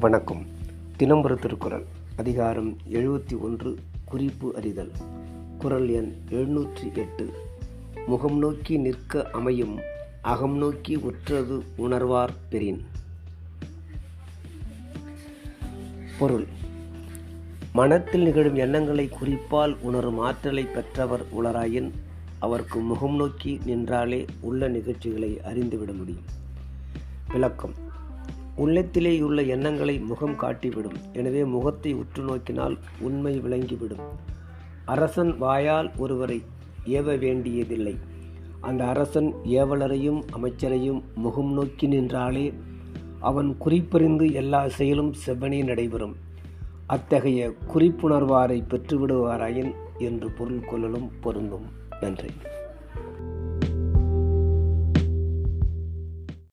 வணக்கம். தினம்பரு திருக்குறள் அதிகாரம் எழுபத்தி ஒன்று குறிப்பு அறிதல். குரல் எண் எழுநூற்றி எட்டு. முகம் நோக்கி நிற்க அமையும் அகம் நோக்கி உற்றது உணர்வார் பெறின் பொருள். மனத்தில் நிகழும் எண்ணங்களை குறிப்பால் உணரும் ஆற்றலை பெற்றவர் உளராயின் அவருக்கு முகம் நோக்கி நின்றாலே உள்ள நிகழ்ச்சிகளை அறிந்துவிட முடியும். விளக்கம். உள்ளத்திலேயுள்ள எண்ணங்களை முகம் காட்டிவிடும். எனவே முகத்தை உற்று நோக்கினால் உண்மை விளங்கிவிடும். அரசன் வாயால் ஒருவரை ஏவ வேண்டியதில்லை. அந்த அரசன் ஏவலரையும் அமைச்சரையும் முகம் நோக்கி நின்றாலே அவன் குறிப்பறிந்து எல்லா செயலும் செவ்வனே நடைபெறும். அத்தகைய குறிப்புணர்வாரை பெற்றுவிடுவாராயின் என்று பொருள் கொள்ளலும் பொருந்தும். நன்றி.